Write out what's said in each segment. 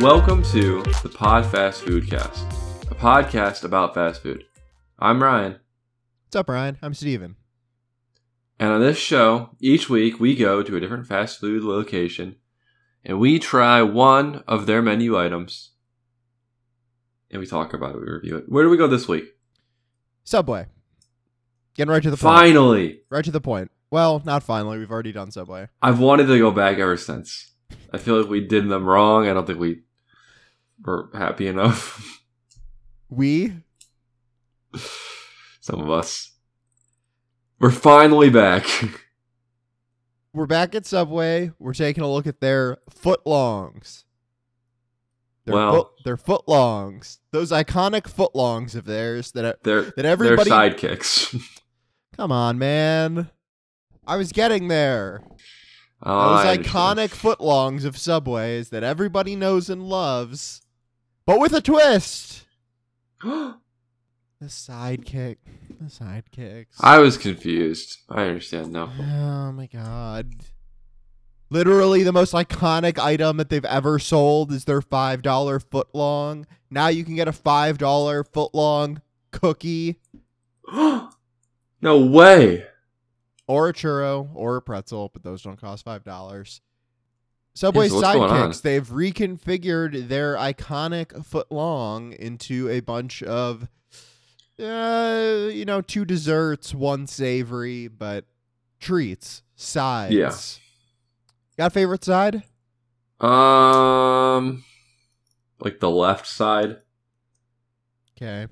Welcome to the Pod Fast Food Cast, a podcast about fast food. I'm Ryan, What's up, Ryan? I'm Steven. and on this show, each week we go to a different fast food location and we try one of their menu items and we talk about it, we review it. Where do we go this week? Subway. Getting right to the point. Finally! Right to the point. Well, not finally. We've already done Subway. I've wanted to go back ever since. I feel like we did them wrong. I don't think we were happy enough. We Some of us. We're finally back. we're back at Subway. We're taking a look at their footlongs. Their Well- foot, their footlongs. Those iconic footlongs of theirs that uh, They're that they're everybody. sidekicks. Come on, man. I was getting there. Oh, Those iconic footlongs of Subways that everybody knows and loves, but with a twist. the sidekick. The sidekicks. I was confused. I understand now. Oh my god. Literally the most iconic item that they've ever sold is their $5 footlong. Now you can get a $5 footlong cookie no way. Or a churro or a pretzel, but those don't cost $5. Subway Yeah, so what's going on? sidekicks, they've reconfigured their iconic footlong into a bunch of uh, you know, two desserts, one savory, but treats, sides. Yeah. Got a favorite side? Um, like the left side Okay.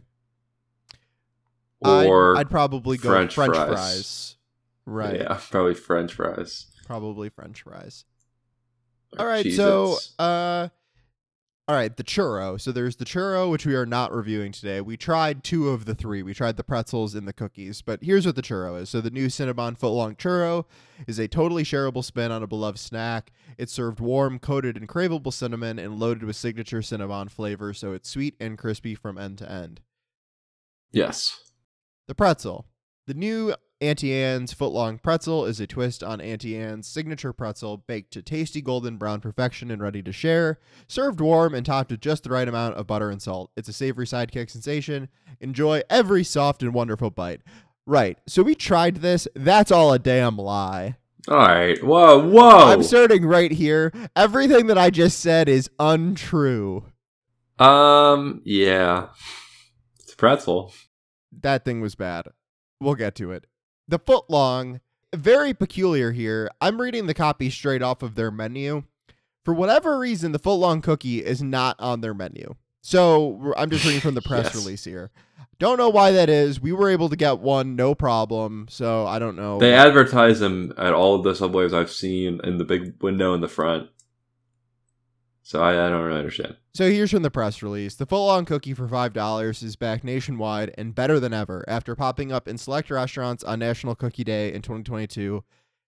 or I'd, I'd probably go French French, fries. fries. Right. yeah, probably French fries. Probably French fries. or All right, so uh all right, the churro. So there's the churro which we are not reviewing today. We tried two of the three. We tried the pretzels and the cookies, but here's what the churro is. So the new Cinnabon footlong churro is a totally shareable spin on a beloved snack. It's served warm, coated in craveable cinnamon and loaded with signature Cinnabon flavor, so it's sweet and crispy from end to end. yes, The pretzel. The new Auntie Anne's footlong pretzel is a twist on Auntie Anne's signature pretzel, baked to tasty golden brown perfection and ready to share. Served warm and topped with just the right amount of butter and salt. It's a savory sidekick sensation. Enjoy every soft and wonderful bite. Right, so we tried this. That's all a damn lie. all right. Whoa, whoa. I'm starting right here. Everything that I just said is untrue. um, yeah, it's a pretzel. that thing was bad. We'll get to it. The footlong, very peculiar here. I'm reading the copy straight off of their menu. For whatever reason, the footlong cookie is not on their menu. So I'm just reading from the press Yes. release here. Don't know why that is. We were able to get one, no problem. So I don't know. They advertise them at all of the subways I've seen in the big window in the front. So I, I don't really understand. So here's from the press release. The full-on cookie for $5 is back nationwide and better than ever after popping up in select restaurants on National Cookie Day in 2022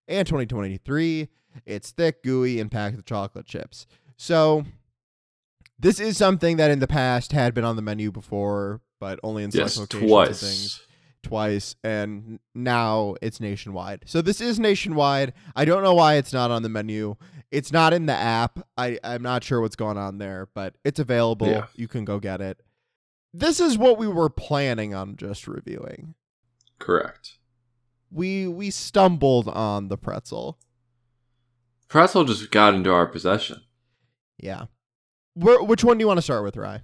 and 2023. It's thick, gooey, and packed with chocolate chips. So this is something that in the past had been on the menu before, but only in select Yes, locations twice. and things twice and now it's nationwide. So this is nationwide. I don't know why it's not on the menu. It's not in the app. I I'm not sure what's going on there, but it's available. Yeah. You can go get it. This is what we were planning on just reviewing. Correct. We we stumbled on the pretzel. Pretzel just got into our possession. Yeah. Where, which one do you want to start with, Rye?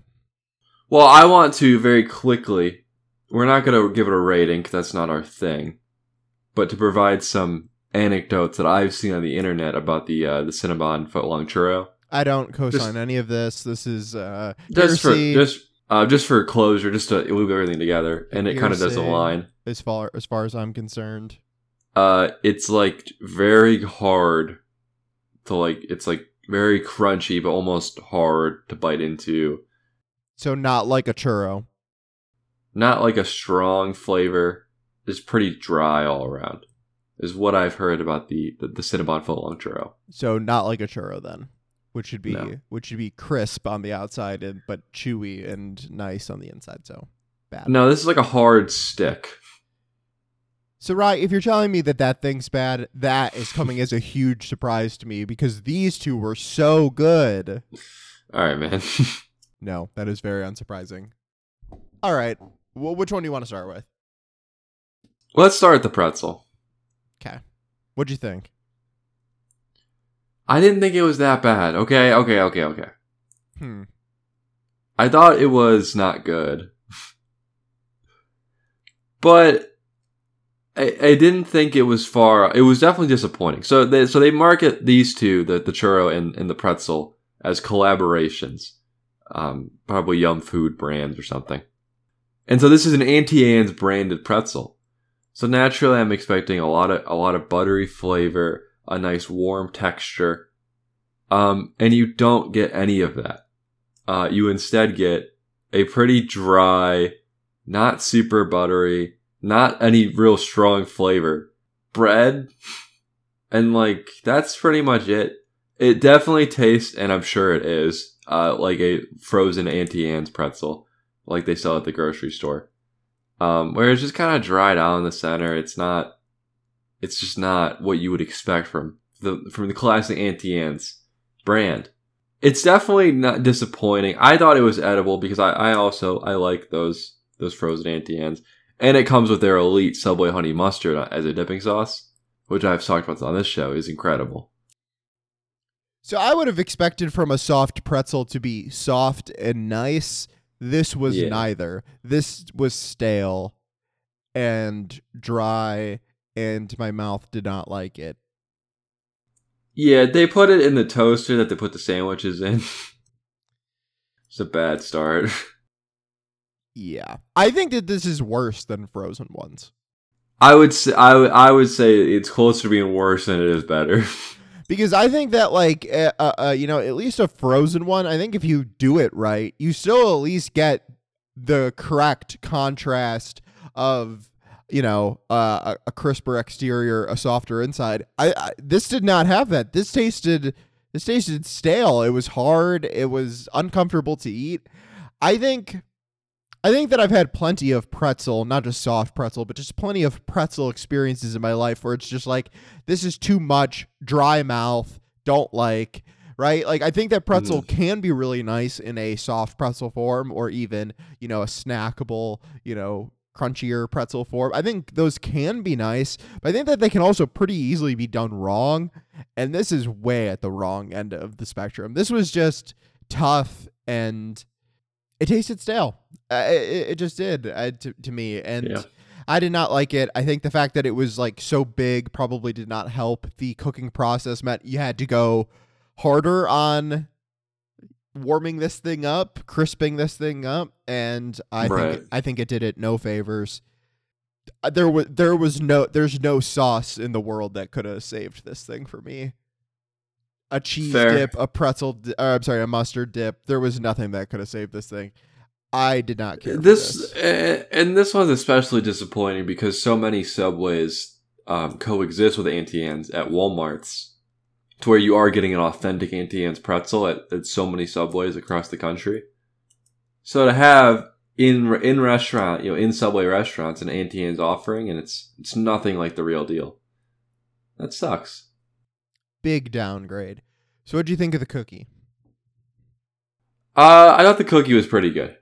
Well, I want to very quickly. We're not going to give it a rating because that's not our thing, but to provide some anecdotes that I've seen on the internet about the uh, the Cinnabon footlong churro. I don't co-sign Just- any of this. This is uh Just for just uh, just for closure, just to loop everything together, and it kind of does align. as far as far as I'm concerned. Uh, it's like very hard to like. It's like very crunchy, but almost hard to bite into. So not like a churro. Not like a strong flavor. It's pretty dry all around. Is what I've heard about the the, the Cinnabon footlong churro. So not like a churro then, which should be No. which should be crisp on the outside and but chewy and nice on the inside. So bad. No, this is like a hard stick. So right, if you're telling me that that thing's bad, that is coming as a huge surprise to me because these two were so good. All right, man. No, that is very unsurprising. All right. Well, which one do you want to start with? Let's start with the pretzel. Okay. What'd you think? I didn't think it was that bad. Okay, okay, okay, okay. Hmm. I thought it was not good. but I, I didn't think it was far. It was definitely disappointing. So they, so they market these two, the, the churro and, and the pretzel, as collaborations. Um, probably Yum Food brands or something. And so this is an Auntie Anne's branded pretzel. So naturally, I'm expecting a lot of a lot of buttery flavor, a nice warm texture, um, and you don't get any of that. Uh, you instead get a pretty dry, not super buttery, not any real strong flavor bread, and like that's pretty much it. It definitely tastes, and I'm sure it is, uh, like a frozen Auntie Anne's pretzel, like they sell at the grocery store um, where it's just kind of dried out in the center. It's not, it's just not what you would expect from the from the classic Auntie Anne's brand. It's definitely not disappointing. I thought it was edible because I, I also I like those those frozen Auntie Anne's, and it comes with their elite Subway honey mustard as a dipping sauce, which I've talked about on this show is incredible. So I would have expected from a soft pretzel to be soft and nice this was Yeah. neither. This was stale and dry, and my mouth did not like it. Yeah, they put it in the toaster that they put the sandwiches in. it's a bad start. Yeah. I think that this is worse than frozen ones. I would say I would I would say it's closer to being worse than it is better. Because I think that, like, uh, uh, uh, you know, at least a frozen one, I think if you do it right, you still at least get the correct contrast of, you know, uh, a, a crisper exterior, a softer inside. I, I this did not have that. This tasted this tasted stale. It was hard. It was uncomfortable to eat. I think I think that I've had plenty of pretzel, not just soft pretzel, but just plenty of pretzel experiences in my life where it's just like this is too much, dry mouth, don't like, right? Like I think that pretzel mm. can be really nice in a soft pretzel form or even, you know, a snackable, you know, crunchier pretzel form. I think those can be nice, but I think that they can also pretty easily be done wrong. And this is way at the wrong end of the spectrum. This was just tough and it tasted stale. Uh, it, it just did uh, to, to me. And Yeah. I did not like it. I think the fact that it was like so big probably did not help. The cooking process meant you had to go harder on warming this thing up, crisping this thing up, and I Right. think I think it did it no favors. Uh, There was there was no there's no sauce in the world that could have saved this thing for me. A cheese Fair. dip, a pretzel, di- uh, I'm sorry, a mustard dip. There was nothing that could have saved this thing. I did not care. this this. and this one's especially disappointing because so many subways um, coexist with Auntie Anne's at WalMarts, to where you are getting an authentic Auntie Anne's pretzel at, at so many subways across the country. So to have in in restaurant, you know, in subway restaurants, an Auntie Anne's offering, and it's it's nothing like the real deal. That sucks. Big downgrade. So what do you think of the cookie? Uh, I thought the cookie was pretty good.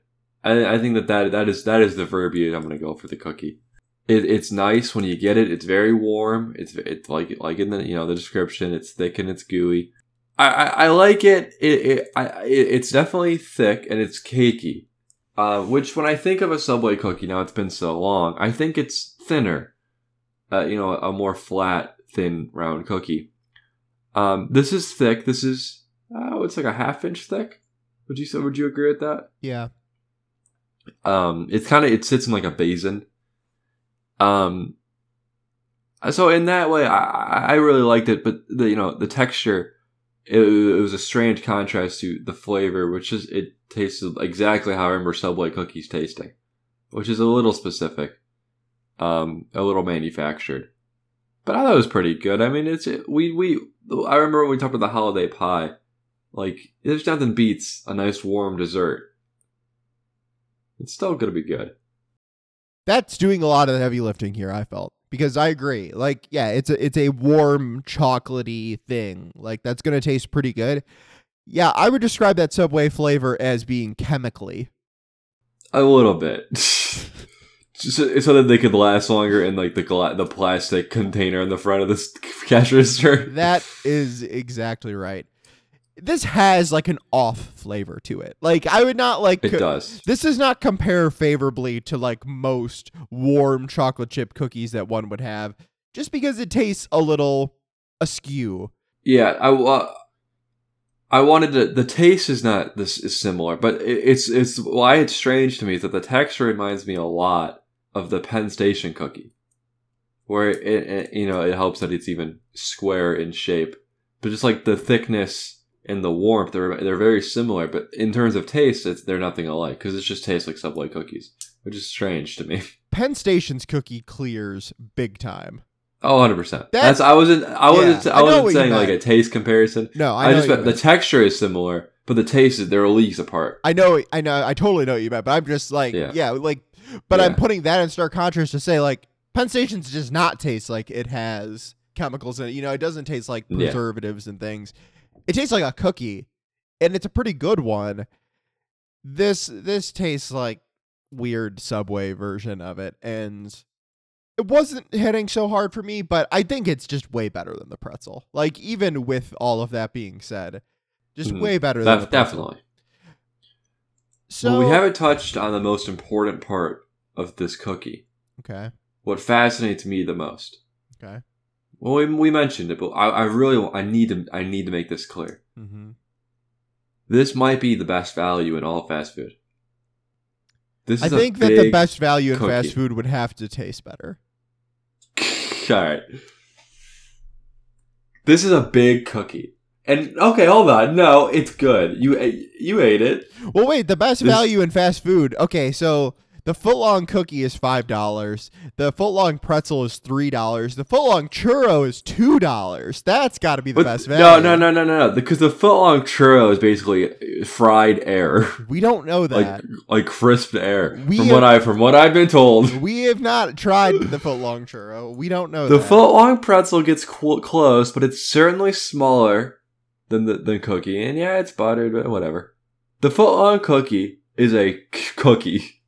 I, I think that, that that is that is the verbiage I'm going to go for the cookie. It, it's nice when you get it. It's very warm. It's it's like like in the you know the description. It's thick and it's gooey. I, I, I like it. It, it I it, it's definitely thick and it's cakey. Uh, which when I think of a Subway cookie now, it's been so long. I think it's thinner. Uh, you know, a more flat, thin, round cookie. Um, this is thick. This is oh, it's like a half inch thick. Would you say? Would you agree with that? Yeah. Um, it's kind of it sits in like a basin. Um, so in that way, I I really liked it, but the you know the texture, it, it was a strange contrast to the flavor, which is it tasted exactly how I remember Subway cookies tasting, which is a little specific, um, a little manufactured. But I thought it was pretty good. I mean, it's we we I remember when we talked about the holiday pie, like there's nothing beats a nice warm dessert. It's still gonna be good. That's doing a lot of the heavy lifting here, I felt. Because I agree. Like, yeah, it's a it's a warm chocolatey thing. Like that's gonna taste pretty good. Yeah, I would describe that Subway flavor as being chemically. A little bit. So, so that they could last longer in like the gla- the plastic container in the front of this cash register. That is exactly right. This has like an off flavor to it. Like I would not like It does. This does not compare favorably to like most warm chocolate chip cookies that one would have just because it tastes a little askew. Yeah, I uh, I wanted to. The taste is not this is similar, but it, it's it's why it's strange to me is that the texture reminds me a lot of the Penn Station cookie, where it, it you know it helps that it's even square in shape, but just like the thickness and the warmth, they're they're very similar. But in terms of taste, it's they're nothing alike because it just tastes like Subway cookies, which is strange to me. Penn Station's cookie clears big time. Oh, 100 percent. That's- I wasn't I wasn't Yeah, I I wasn't you saying like a taste comparison. No, I, I, just meant the texture is similar, but the taste is they're leagues apart. I know I know I totally know what you meant, but I'm just like yeah, Yeah. like but I'm putting that in stark contrast to say like Penn Station's does not taste like it has chemicals in it. You know, it doesn't taste like Yeah. preservatives and things. It tastes like a cookie, and it's a pretty good one. This this tastes like weird Subway version of it, and it wasn't hitting so hard for me. But I think it's just way better than the pretzel. Like even with all of that being said, just Mhm. way better than Def- definitely. So well, we haven't touched on the most important part of this cookie. okay, What fascinates me the most. okay. Well, we, we mentioned it, but I, I really I need to I need to make this clear. Mm-hmm. This might be the best value in all fast food. This I think that the best value in cookie. fast food would have to taste better. All right. This is a big cookie. And okay, hold on. No, it's good. You ate- you ate it. Well, wait, the best This- value in fast food. Okay, so the footlong cookie is five dollars. The footlong pretzel is three dollars. The footlong churro is two dollars. That's got to be the But- best value. no, no, no, no, no, no. Because the footlong churro is basically fried air, We don't know that. like crisp air. We from have- what I from what I've been told, we have not tried the footlong churro. We don't know the that. footlong pretzel gets cl- close, but it's certainly smaller than the than cookie. And yeah, it's buttered, but whatever. The foot long cookie is a c- cookie,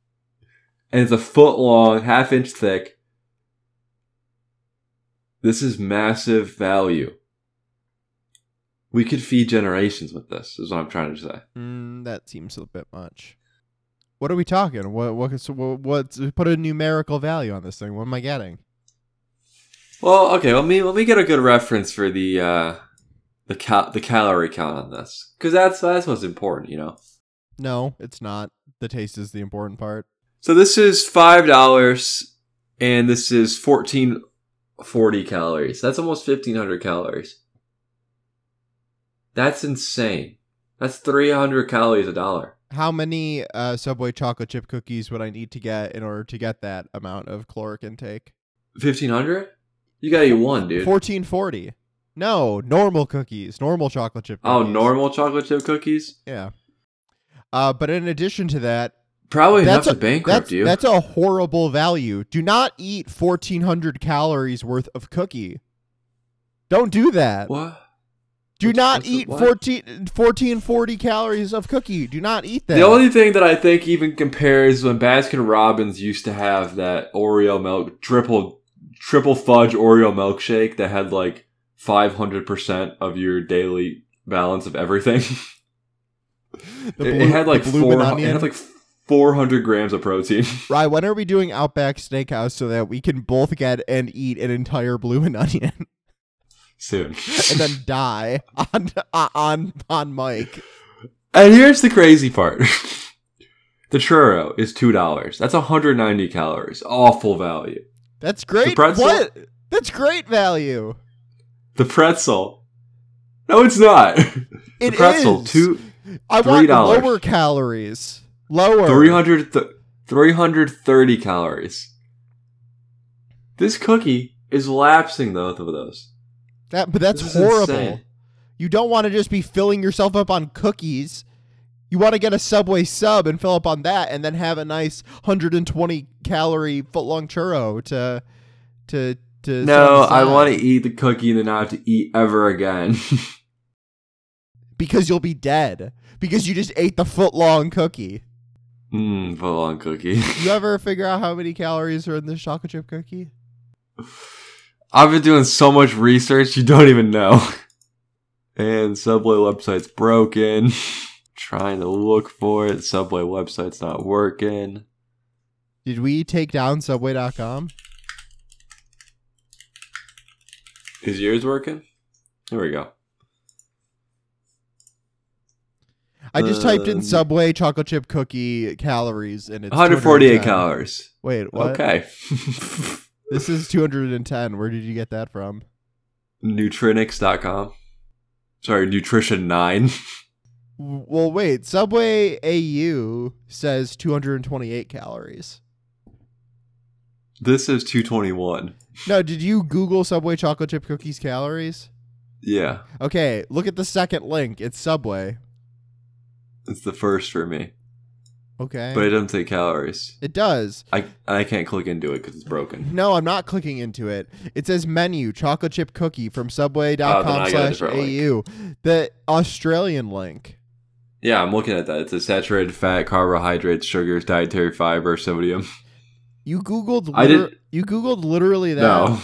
and it's a foot long, half inch thick. This is massive value. We could feed generations with this. Is what I'm trying to say. Mm, that seems a bit much. What are we talking? What what so what what's put a numerical value on this thing? What am I getting? Well, okay. Let me let me get a good reference for the uh, the cal- the calorie count on this, because that's that's what's important, you know. No, it's not. The taste is the important part. So this is five dollars, and this is fourteen forty calories. That's almost fifteen hundred calories. That's insane. That's three hundred calories a dollar. How many uh, Subway chocolate chip cookies would I need to get in order to get that amount of caloric intake? Fifteen hundred? You gotta eat one, dude. Fourteen forty. No, normal cookies, normal chocolate chip. oh, normal chocolate chip cookies? Yeah. Uh, but in addition to that, Probably enough that's a, to bankrupt that's, you. that's a horrible value. Do not eat fourteen hundred calories worth of cookie. Don't do that. what? Do What's- not what's eat what? 14, 1440 calories of cookie. Do not eat that. The only thing that I think even compares when Baskin Robbins used to have that Oreo milk triple triple fudge Oreo milkshake that had like five hundred percent of your daily balance of everything. Blue- it had like blue four. It had like four hundred grams of protein. Right, when are we doing Outback Steakhouse so that we can both get and eat an entire bloomin' onion Soon. and then die on uh, on on mic? And here's the crazy part. the churro is two dollars. That's hundred ninety calories. Awful value. That's great. pretzel? What? That's great value. The pretzel. No, it's not. It the pretzel is. two. I want $3. lower calories. Lower. 300 th- 330 calories. This cookie is lapsing both of those. That, but that's horrible. insane. You don't want to just be filling yourself up on cookies. You want to get a Subway sub and fill up on that, and then have a nice 120 calorie footlong churro to to to. No, I want to eat the cookie and then not have to eat ever again. because you'll be dead because you just ate the foot long cookie. Mmm, foot long cookie. You ever figure out how many calories are in this chocolate chip cookie? I've been doing so much research you don't even know. And Subway website's broken. Trying to look for it. Subway website's not working. Did we take down subway.com? Is yours working? There we go. I just typed in Um, Subway chocolate chip cookie calories and it's 148 calories. Wait, what? Okay. This is 210. Where did you get that from? Nutrinics.com. Sorry, Nutrition 9. Well, wait. Subway AU says 228 calories. This is 221. No, did you Google Subway chocolate chip cookies calories? Yeah, Okay, look at the second link. It's Subway. it's the first for me. Okay. But it doesn't say calories. it does. I I can't click into it because it's broken. No, I'm not clicking into it. It says menu chocolate chip cookie from Oh, subway.com got a slash AU. The Australian link. Yeah, I'm looking at that. It's a saturated fat, carbohydrates, sugars, dietary fiber, sodium. You Googled I liter- did- you Googled literally that. No.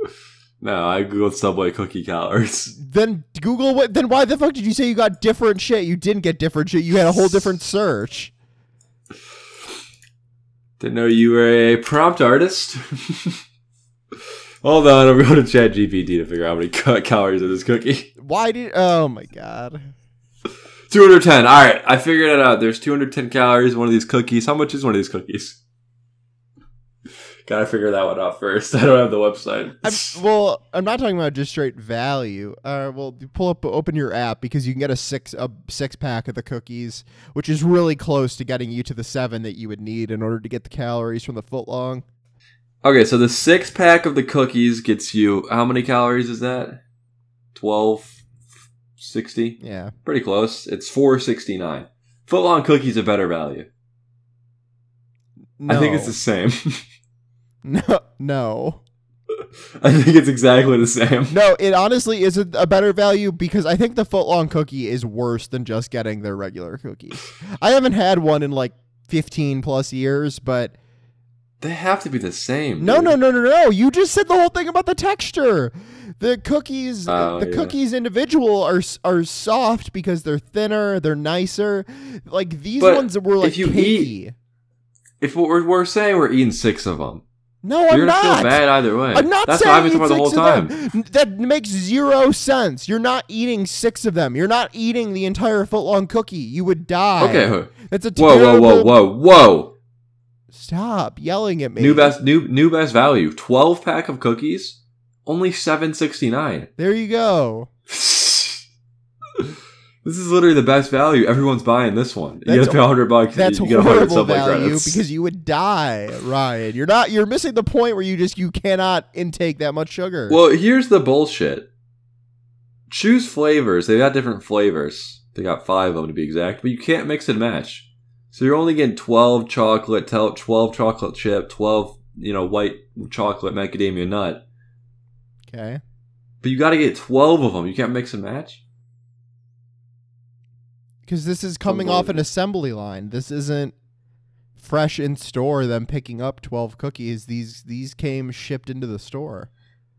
no, I googled Subway cookie calories. Then Google what then why the fuck did you say you got different shit? You didn't get different shit. You had a whole different search. Didn't know you were a prompt artist. Hold on, I'm going to ChatGPT to figure out how many ca- calories in this cookie. Why did Oh my god. 210. All right, I figured it out. There's 210 calories in one of these cookies. How much is one of these cookies? Gotta figure that one out first. I don't have the website. I'm, well, I'm not talking about just straight value. Uh, well, pull up, open your app because you can get a six a six pack of the cookies, which is really close to getting you to the seven that you would need in order to get the calories from the footlong. Okay, so the six pack of the cookies gets you how many calories is that? 1260? Yeah, Pretty close. It's 469. Footlong cookies a better value. no, I think it's the same. no, no, I think it's exactly the same. no. It honestly is a, a better value because I think the foot long cookie is worse than just getting their regular cookies. I haven't had one in like 15 plus years, but They have to be the same. No, dude. no, no, no, no. You just said the whole thing about the texture. The cookies, Oh, the yeah. cookies individual are are soft because they're thinner, they're nicer. Like these But ones were like if you cakey. If what we're, we're saying we're eating six of them, no, you're I'm not. feel bad either way. I'm not That's saying what I've been talking about the whole time. That makes zero sense. You're not eating six of them. You're not eating the entire foot long cookie. You would die. Okay, whoa, That's a whoa, terrible. whoa, whoa, whoa! Stop yelling at me. New best, new new best value. Twelve pack of cookies, only seven sixty nine. There you go. This is literally the best value. Everyone's buying this one. You That's gotta pay hundred bucks. That's you get horrible value because you would die, Ryan. You're not. You're missing the point where you just you cannot intake that much sugar. Well, here's the bullshit. Choose flavors. They've got different flavors. They got five of them to be exact, but you can't mix and match. So you're only getting 12 chocolate, 12 chocolate chip, 12, you know, white chocolate macadamia nut. okay. But you got to get 12 of them. You can't mix and match. Because this is coming off an assembly line. This isn't fresh in store. Them picking up twelve cookies. These these came shipped into the store.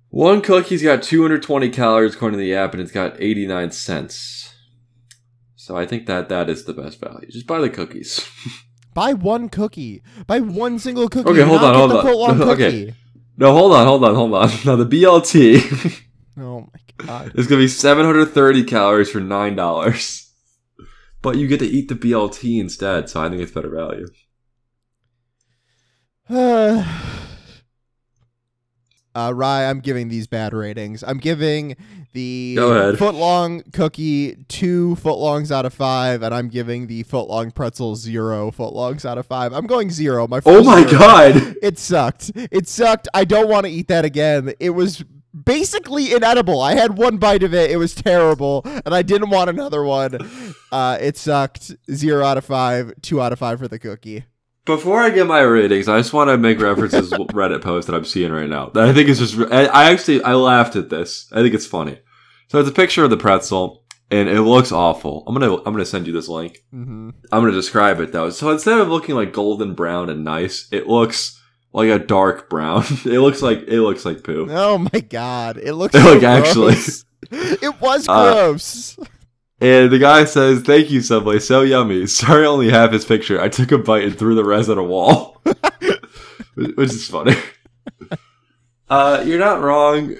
One cookie's got 220 calories according to the app, and it's got 89 cents. So I think that that is the best value. Just buy the cookies. Buy one cookie. Buy one single cookie. Okay, hold on, hold on. Okay. no, hold on, hold on, hold on. Now the BLT Oh my god. It's going to be 730 calories for nine dollars, but you get to eat the BLT instead. So I think it's better value. Uh, Rye, I'm giving these bad ratings. I'm giving the footlong cookie two footlongs out of five, and I'm giving the footlong pretzel zero footlongs out of five. I'm going zero. My Oh my zero. god! It sucked. It sucked. I don't want to eat that again. It was basically inedible. I had one bite of it. It was terrible, and I didn't want another one. Uh, it sucked. Zero out of five. Two out of five for the cookie. Before I get my ratings, I just want to make references to Reddit post that I'm seeing right now. That I think is just. I, I actually I laughed at this. I think it's funny. So it's a picture of the pretzel, and it looks awful. I'm gonna I'm gonna send you this link. Mm-hmm. I'm gonna describe it though. So instead of looking like golden brown and nice, it looks like a dark brown. it looks like it looks like poo. Oh my god, it looks Like, so actually. gross. it was Uh, gross. And the guy says, "Thank you, Subway. So yummy. Sorry, only half his picture. I took a bite and threw the rest at a wall." Which is funny. Uh, you're not wrong.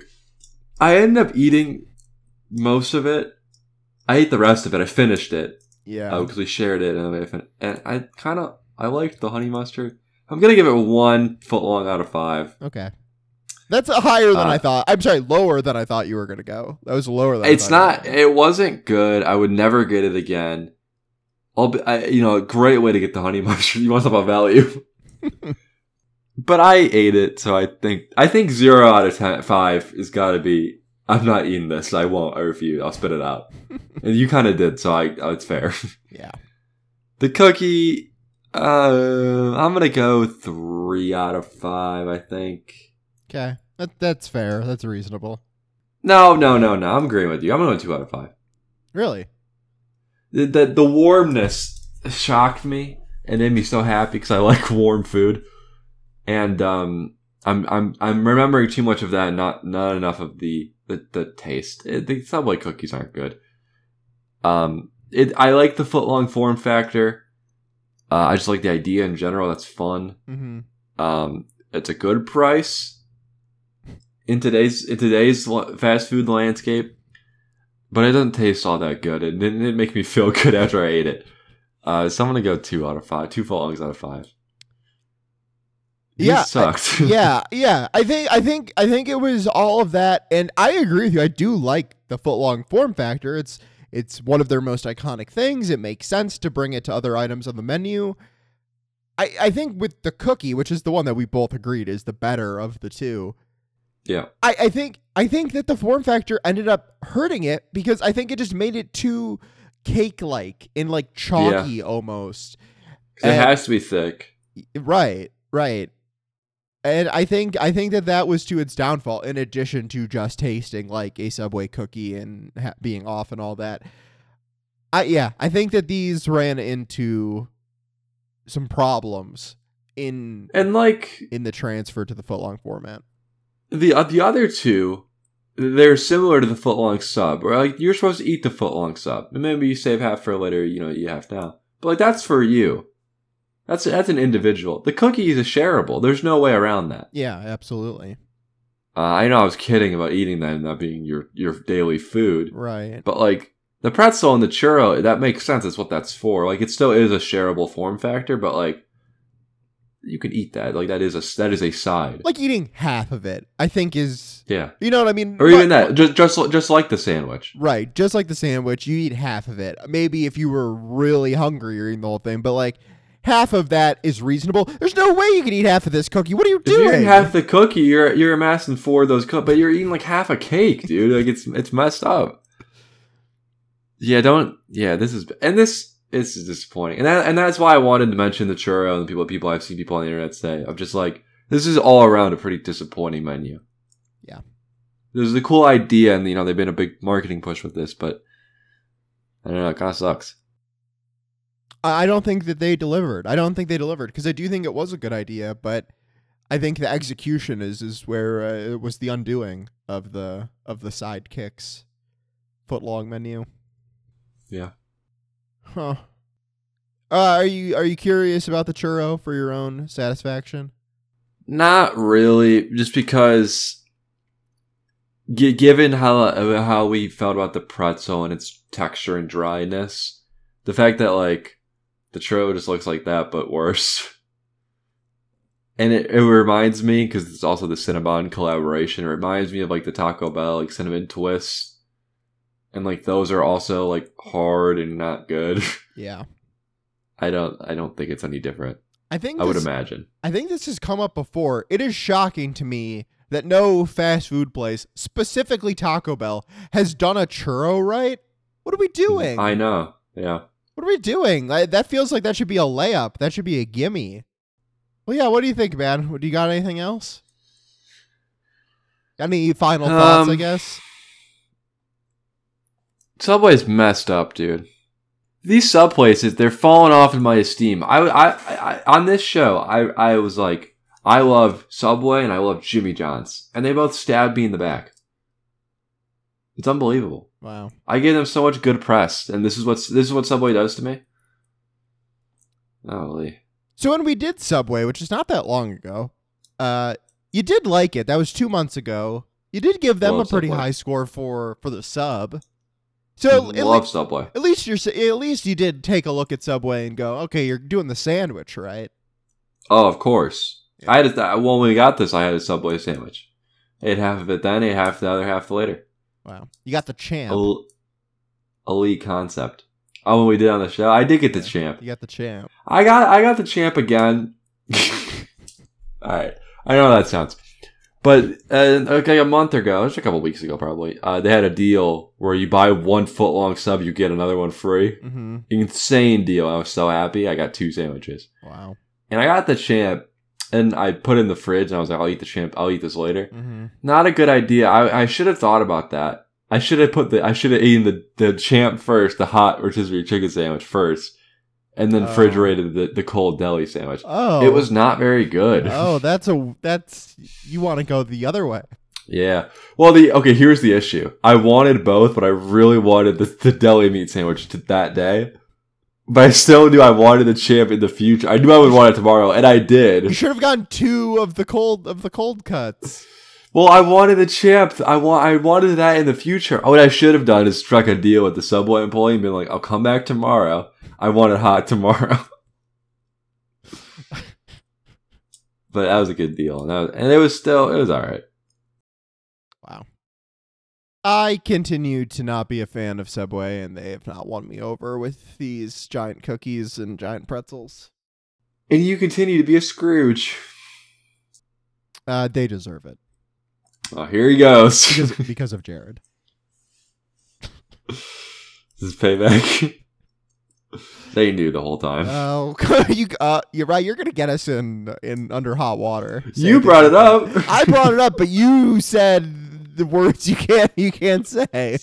I ended up eating most of it. I ate the rest of it. I finished it yeah. because we shared it, and I fin- and I kind of I liked the honey mustard. I'm gonna give it one foot long out of five. Okay. That's higher than Uh, I thought. I'm sorry, lower than I thought you were gonna go. That was lower than I It's not. It wasn't good. I would never get it again. I'll be, I, you know, a great way to get the honey mustard. You want some about value, but I ate it, so I think I think zero out of ten, five is got to be. I'm not eating this. I won't. I refuse. I'll spit it out. and you kind of did, so I. uh, It's fair. Yeah. The cookie. Uh, I'm gonna go three out of five. I think. Okay. That that's fair. That's reasonable. No, no, no, no. I'm agreeing with you. I'm gonna two out of five. Really? the, the the warmness shocked me and made me so happy because I like warm food, and um, I'm I'm I'm remembering too much of that, and not not enough of the the, the taste. It, the Subway cookies aren't good. Um, it I like the footlong form factor. Uh, I just like the idea in general. That's fun. Mm-hmm. Um, it's a good price in today's in today's fast food landscape, but it doesn't taste all that good. It didn't, make me feel good after I ate it. Uh, so I'm gonna go two out of five, two footlongs out of five. Yeah, I- sucked. yeah, yeah. I think I think I think it was all of that, and I agree with you. I do like the foot long form factor. It's it's one of their most iconic things. It makes sense to bring it to other items on the menu. I I think with the cookie, which is the one that we both agreed is the better of the two. yeah, I, I think I think that the form factor ended up hurting it because I think it just made it too cake like and like chalky almost. 'Cause it And- has to be thick. Right, right. And I think I think that that was to its downfall. In addition to just tasting like a Subway cookie and ha- being off and all that, I yeah, I think that these ran into some problems in And like in the transfer to the footlong format. the uh, the other two, they're similar to the footlong sub. Where like you're supposed to eat the footlong sub, and maybe you save half for later. You know, you have now, but like that's for you. That's that's an individual. The cookie is a shareable. There's no way around that. Yeah, absolutely. Uh, I know I was kidding about eating that and not being your your daily food, Right. but like the pretzel and the churro, that makes sense. That's what that's for. Like it still is a shareable form factor, but like you can eat that. Like that is a that is a side. Like eating half of it, I think is yeah, you know what I mean? or even But- that. Just just just like the sandwich. Right, just like the sandwich, you eat half of it. Maybe if you were really hungry, you're eating the whole thing, but like half of that is reasonable. There's no way you can eat half of this cookie. What are you If you're doing? eating half the cookie, you're you're amassing four of those cookies, but you're eating like half a cake, dude. Like it's it's messed up. Yeah, don't. Yeah, this is and this this is disappointing, and that, and that's why I wanted to mention the churro and the people people I've seen people on the internet say. I'm just like this is all around a pretty disappointing menu. Yeah. there's a cool idea, and you know they've been a big marketing push with this, but I don't know, it kind of sucks. I don't think that they delivered. I don't think they delivered because I do think it was a good idea, but I think the execution is is where uh, it was the undoing of the of the sidekicks foot long menu. Yeah. Huh. Uh, are you are you curious about the churro for your own satisfaction? Not really, just because, g- given how how we felt about the pretzel and its texture and dryness, the fact that like the churro just looks like that but worse, and it, it reminds me because it's also the Cinnabon collaboration. It reminds me of like the Taco Bell like cinnamon twists, and like those are also like hard and not good. Yeah. I don't I don't think it's any different. I think I would imagine. I think this has come up before. It is shocking to me that no fast food place, specifically Taco Bell, has done a churro right. What are we doing? I know. Yeah. What are we doing? Like, that feels like that should be a layup. That should be a gimme. Well, yeah. What do you think, man? Do you got anything else? Any final thoughts? I Um, guess. Subway's messed up, dude. These sub places, they're falling off in my esteem. I, I, I, on this show, I, I was like, I love Subway and I love Jimmy John's, and they both stabbed me in the back. It's unbelievable. Wow. I gave them so much good press, and this is what's this is what Subway does to me. Holy. So when we did Subway, which is not that long ago, uh, you did like it. That was two months ago. You did give them Love a pretty Subway. high score for for the sub. So at, love Subway. at least you're at least you did take a look at Subway and go, okay, you're doing the sandwich, right? Oh, of course. I had a, when we got this, I had a Subway sandwich. Ate half of it then, ate half the other half later. Wow. You got the champ. El- elite concept. Oh, when we did on the show, I did get the champ. You got the champ. I got I got the champ again. All right, I know how that sounds, but uh, okay, a month ago, it's a couple weeks ago probably, uh, they had a deal where you buy one foot long sub, you get another one free. Mm-hmm. Insane deal. I was so happy. I got two sandwiches, Wow. and I got the champ, and I put it in the fridge, and I was like, I'll eat the champ. I'll eat this later. Mm-hmm. Not a good idea. I, I should have thought about that. I should have put the I should have eaten the, the champ first, the hot rotisserie chicken sandwich first, and then Oh. refrigerated the, the cold deli sandwich. Oh. It was not very good. Oh, that's a that's you want to go the other way. Yeah. Well, the okay. Here's the issue. I wanted both, but I really wanted the, the deli meat sandwich to that day. But I still knew I wanted the champ in the future. I knew I would want it tomorrow, and I did. You should have gotten two of the cold of the cold cuts. Well, I wanted the champ. I want. I wanted that in the future. Oh, what I should have done is struck a deal with the subway employee and been like, "I'll come back tomorrow. I want it hot tomorrow." but that was a good deal, and, was, and it was still it was all right. I continue to not be a fan of Subway, and they have not won me over with these giant cookies and giant pretzels. And you continue to be a Scrooge. Uh, they deserve it Oh, here he goes. because because of Jared. This is payback. they knew the whole time. Oh, you uh, you're right. You're gonna get us in in under hot water. you brought it up. I brought it up, but you said the words you can't you can't say.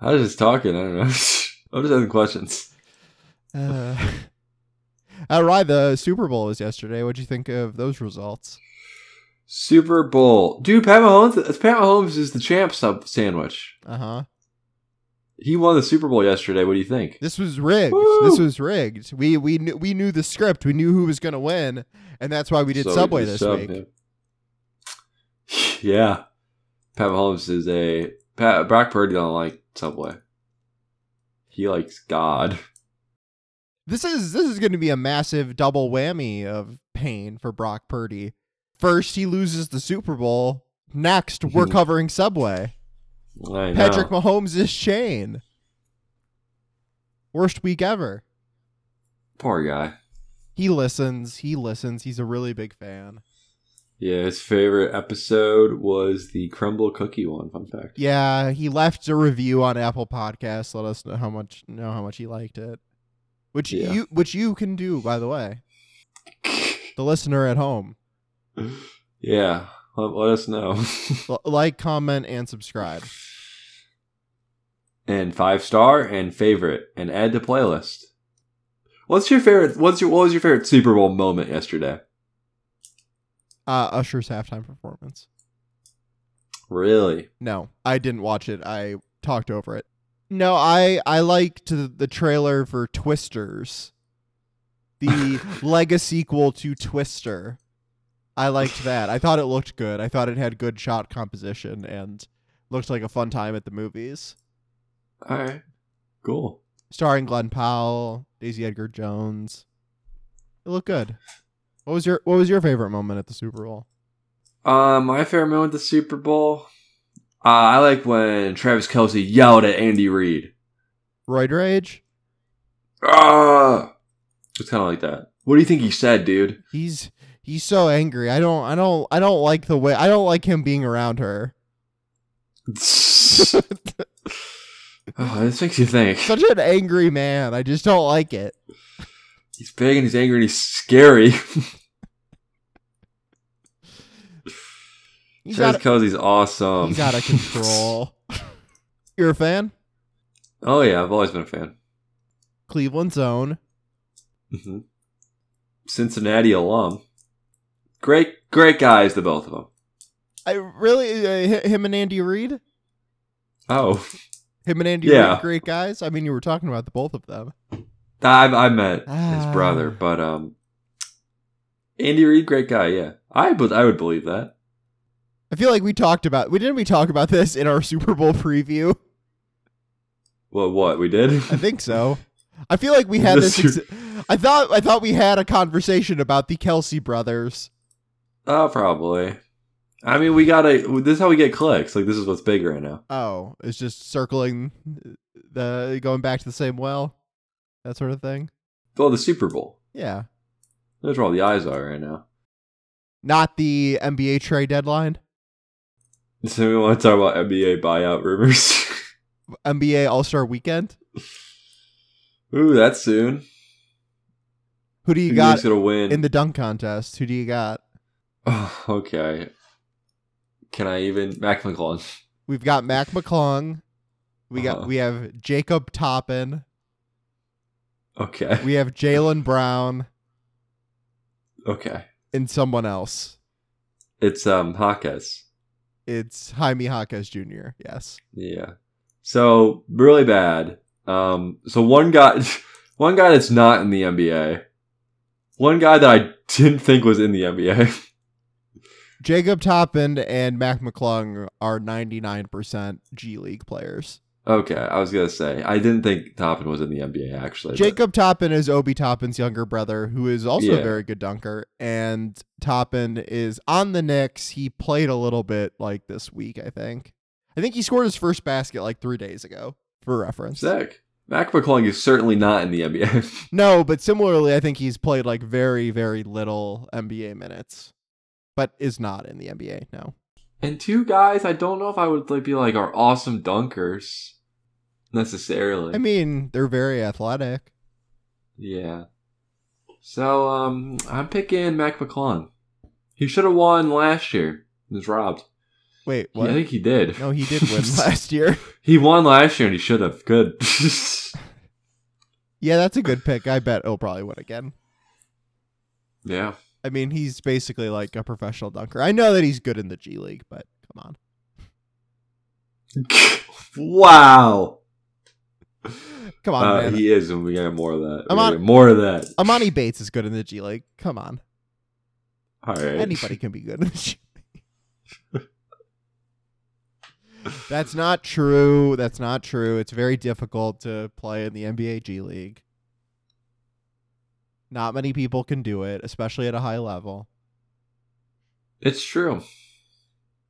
I was just talking. I don't know. I'm just asking questions. Uh, all right, the Super Bowl was yesterday. What'd you think of those results? Super Bowl, dude. Pat Mahomes. Pat Mahomes is the champ sub sandwich. Uh huh. He won the Super Bowl yesterday. What do you think? This was rigged. Woo! This was rigged. We we knew we knew the script. We knew who was gonna win, and that's why we did So Subway you this sub week. Yeah, Pat Mahomes is a Pat Brock Purdy don't like Subway. He likes God. This is this is going to be a massive double whammy of pain for Brock Purdy. First, he loses the Super Bowl. Next, we're covering Subway. I know. Patrick Mahomes is Shane. Worst week ever. Poor guy. He listens. He listens. He's a really big fan. Yeah, his favorite episode was the crumble cookie one. Fun fact. Yeah, he left a review on Apple Podcasts. Let us know how much know how much he liked it. Which Yeah. you which you can do, by the way. The listener at home. yeah, let, let us know. Like, comment, and subscribe. and five star and favorite and add to playlist. What's your favorite? What's your what was your favorite Super Bowl moment yesterday? Uh, Usher's halftime performance. Really? No, I didn't watch it. I talked over it. No, I I liked the, the trailer for Twisters, the Lego sequel to Twister. I liked that. I thought it looked good. I thought it had good shot composition and looked like a fun time at the movies. All right, cool. Starring Glen Powell, Daisy Edgar Jones. It looked good. What was your What was your favorite moment at the Super Bowl? Uh, my favorite moment at the Super Bowl. Uh, I like when Travis Kelce yelled at Andy Reid. Roid Rage. Ah, it's kind of like that. What do you think he said, dude? He's he's so angry. I don't I don't I don't like the way I don't like him being around her. oh, this makes you think. Such an angry man. I just don't like it. He's big and he's angry and he's scary. He's of, Kelce's awesome. he's out of control. You're a fan? Oh yeah, I've always been a fan. Cleveland's own. hmm Cincinnati alum. Great, great guys, the both of them. I really uh, him and Andy Reid. Oh, Him and Andy Yeah. Reid, great guys. I mean, you were talking about the both of them. I, I met his Ah. brother, but um, Andy Reid, great guy. Yeah, I would, I would believe that. I feel like we talked about. We didn't we talk about this in our Super Bowl preview. What, what we did? I think so. I feel like we had This this. Ex- I thought I thought we had a conversation about the Kelce brothers. Oh, probably. I mean, we gotta. This is how we get clicks. Like this is what's big right now. Oh, it's just circling the going back to the same well, that sort of thing. Well, the Super Bowl. Yeah, That's where all the eyes are right now. not the NBA trade deadline. So we want to talk about NBA buyout rumors. NBA All Star Weekend. Ooh, that's soon. Who do you Who got gonna win? in the dunk contest? Who do you got? Oh, okay. Can I even Mac McClung? We've got Mac McClung. We got Uh-huh. we have Jacob Toppin. Okay. We have Jaylen Brown Okay. and someone else. It's um Hawkes. It's Jaime Jaquez Jr. Yes. Yeah. So really bad. Um. So one guy, one guy that's not in the NBA. One guy that I didn't think was in the NBA. Jacob Toppin and Mac McClung are 99% G League players. Okay, I was gonna say I didn't think Toppin was in the NBA actually. but- Jacob Toppin is Obi Toppin's younger brother, who is also a very good dunker. And Toppin is on the Knicks. He played a little bit like this week, I think. I think he scored his first basket like three days ago, for reference. Sick. Mac McClung is certainly not in the NBA. No, but similarly, I think he's played like very, very little NBA minutes, but is not in the NBA. No. And two guys, I don't know if I would like be like are awesome dunkers necessarily. I mean, they're very athletic. Yeah. So um I'm picking Mac McClung. He should have won last year. He was robbed. Wait, Yeah. I think he did. no, he did win last year. He won last year and he should have. Good. Yeah, that's a good pick. I bet he'll probably win again. yeah. I mean, he's basically like a professional dunker. I know that he's good in the G League, but come on. wow. Come on, Uh, man. he is, and we got more of that. On- more of that. Emoni Bates is good in the G League. Come on. All right. Anybody can be good in the G League. That's not true. That's not true. It's very difficult to play in the NBA G League. Not many people can do it, especially at a high level. It's true.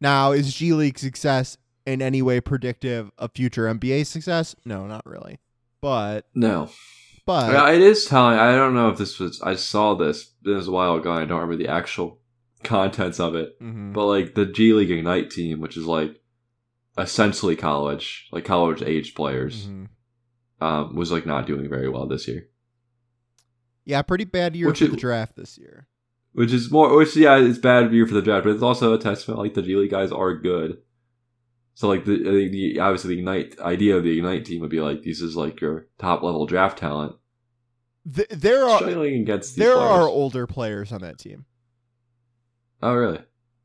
Now, is G League success in any way predictive of future NBA success? No, not really. But No. but Yeah, it is telling. I don't know if this was. I saw this. This was a while ago. I don't remember the actual contents of it. Mhm. But like the G League Ignite team, which is like essentially college, like college age players, Mhm. um, was like not doing very well this year. Yeah, pretty bad year Which for it- the draft this year. Which is more, which yeah, it's bad year for the draft, but it's also a testament like the G League guys are good. So like the, the, the obviously the Ignite idea of the Ignite team would be like this is like your top level draft talent Th- there are against there players. are older players on that team. oh really?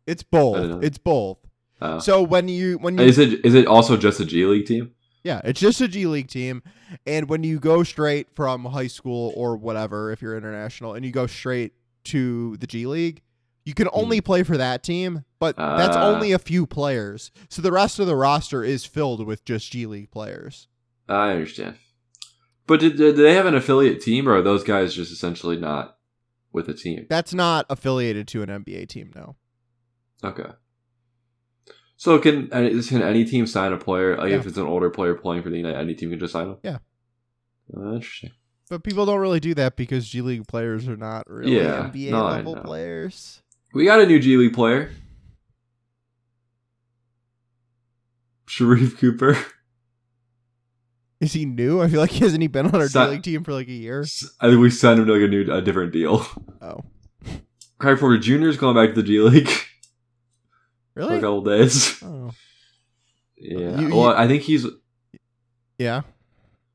It's both. It's both. Oh. So when you when you is it is it also just a G League team? Yeah, it's just a G League team, and when you go straight from high school or whatever, if you're international, and you go straight to the G League, you can only play for that team, but that's Hmm. Ah. only a few players. So the rest of the roster is filled with just G League players. I understand. But did, did they have an affiliate team, or are those guys just essentially not with a team? That's not affiliated to an NBA team, no. Okay. So can any, can any team sign a player? Like if it's an older player playing for the United, any team can just sign him. Yeah. Uh, interesting. But people don't really do that because G League players are not really Yeah, NBA no, level players. We got a new G League player, Sharife Cooper. Is he new? I feel like he hasn't he been on our Si- G League team for like a year? I think we signed him to like a new, a different deal. Oh, Craig Porter Jr. is going back to the G League for a couple days. Oh, Yeah. You- well, I think he's yeah.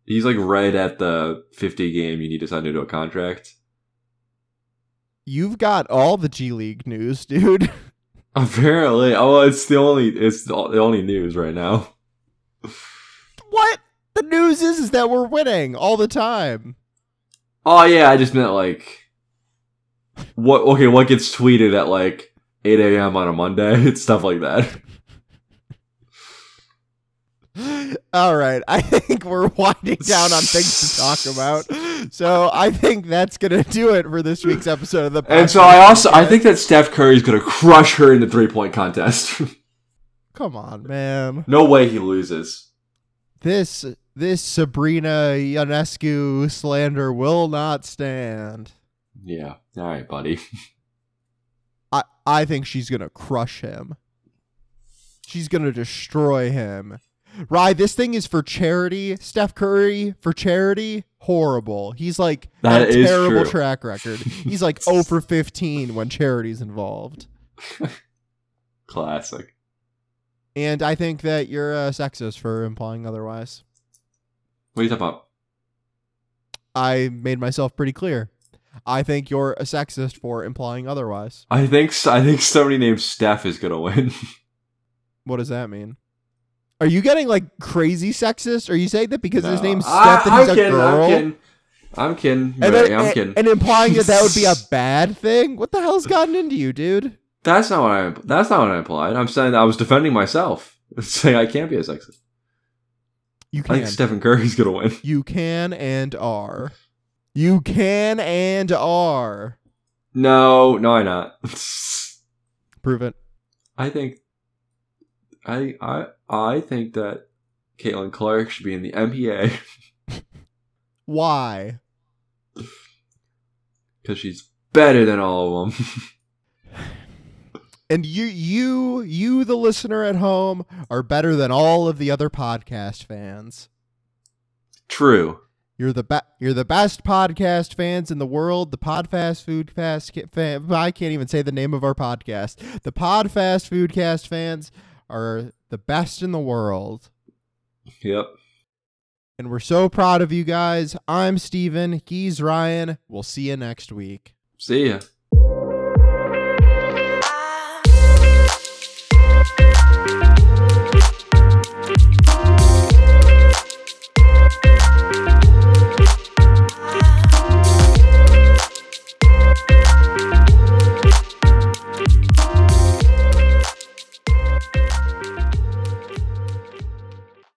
He's like right at the 50 game you need to sign into a contract. You've got all the G League news, dude. Apparently, oh, it's the only it's the only news right now. what? The news is is that we're winning all the time. Oh yeah, I just meant like what? Okay, what gets tweeted at like 8 a.m. on a Monday? It's stuff like that. All right, I think we're winding down on things to talk about. So I think that's gonna do it for this week's episode of the. Podcast. And so I also I think that Steph Curry is gonna crush her in the three point contest. Come on, man. no way he loses. This this Sabrina Ionescu slander will not stand. Yeah. All right, buddy. I think she's gonna crush him. She's gonna destroy him. Rye, this thing is for charity. Steph Curry for charity, horrible. He's like That a terrible true. track record. He's like 0 for 15 when charity's involved. Classic. And I think that you're a sexist for implying otherwise. What are you talking about? I made myself pretty clear. I think you're a sexist for implying otherwise. I think I think somebody named Steph is gonna win. What does that mean? Are you getting like crazy sexist? Are you saying that because his No. name's I- Steph that he's I'm a kidding, girl? I'm kidding. I'm kidding. And, then, I'm and- kidding. and implying that that would be a bad thing? What the hell's gotten into you, dude? That's not what I. That's not what I implied. I'm saying that I was defending myself, saying I can't be a sexist. You can. I think Stephen Curry's gonna win. you can and are. You can and are. No, no, I'm not. Prove it. I think. I I I think that Caitlin Clark should be in the NBA Why? because she's better than all of them. And you, you, you, the listener at home, are better than all of the other podcast fans. True. You're the be- you're the best podcast fans in the world. The Podfast Foodcast ca- fan. I can't even say the name of our podcast. The Podfast Foodcast fans are the best in the world, Yep. and we're so proud of you guys. I'm Steven. He's Ryan. We'll see you next week. See ya.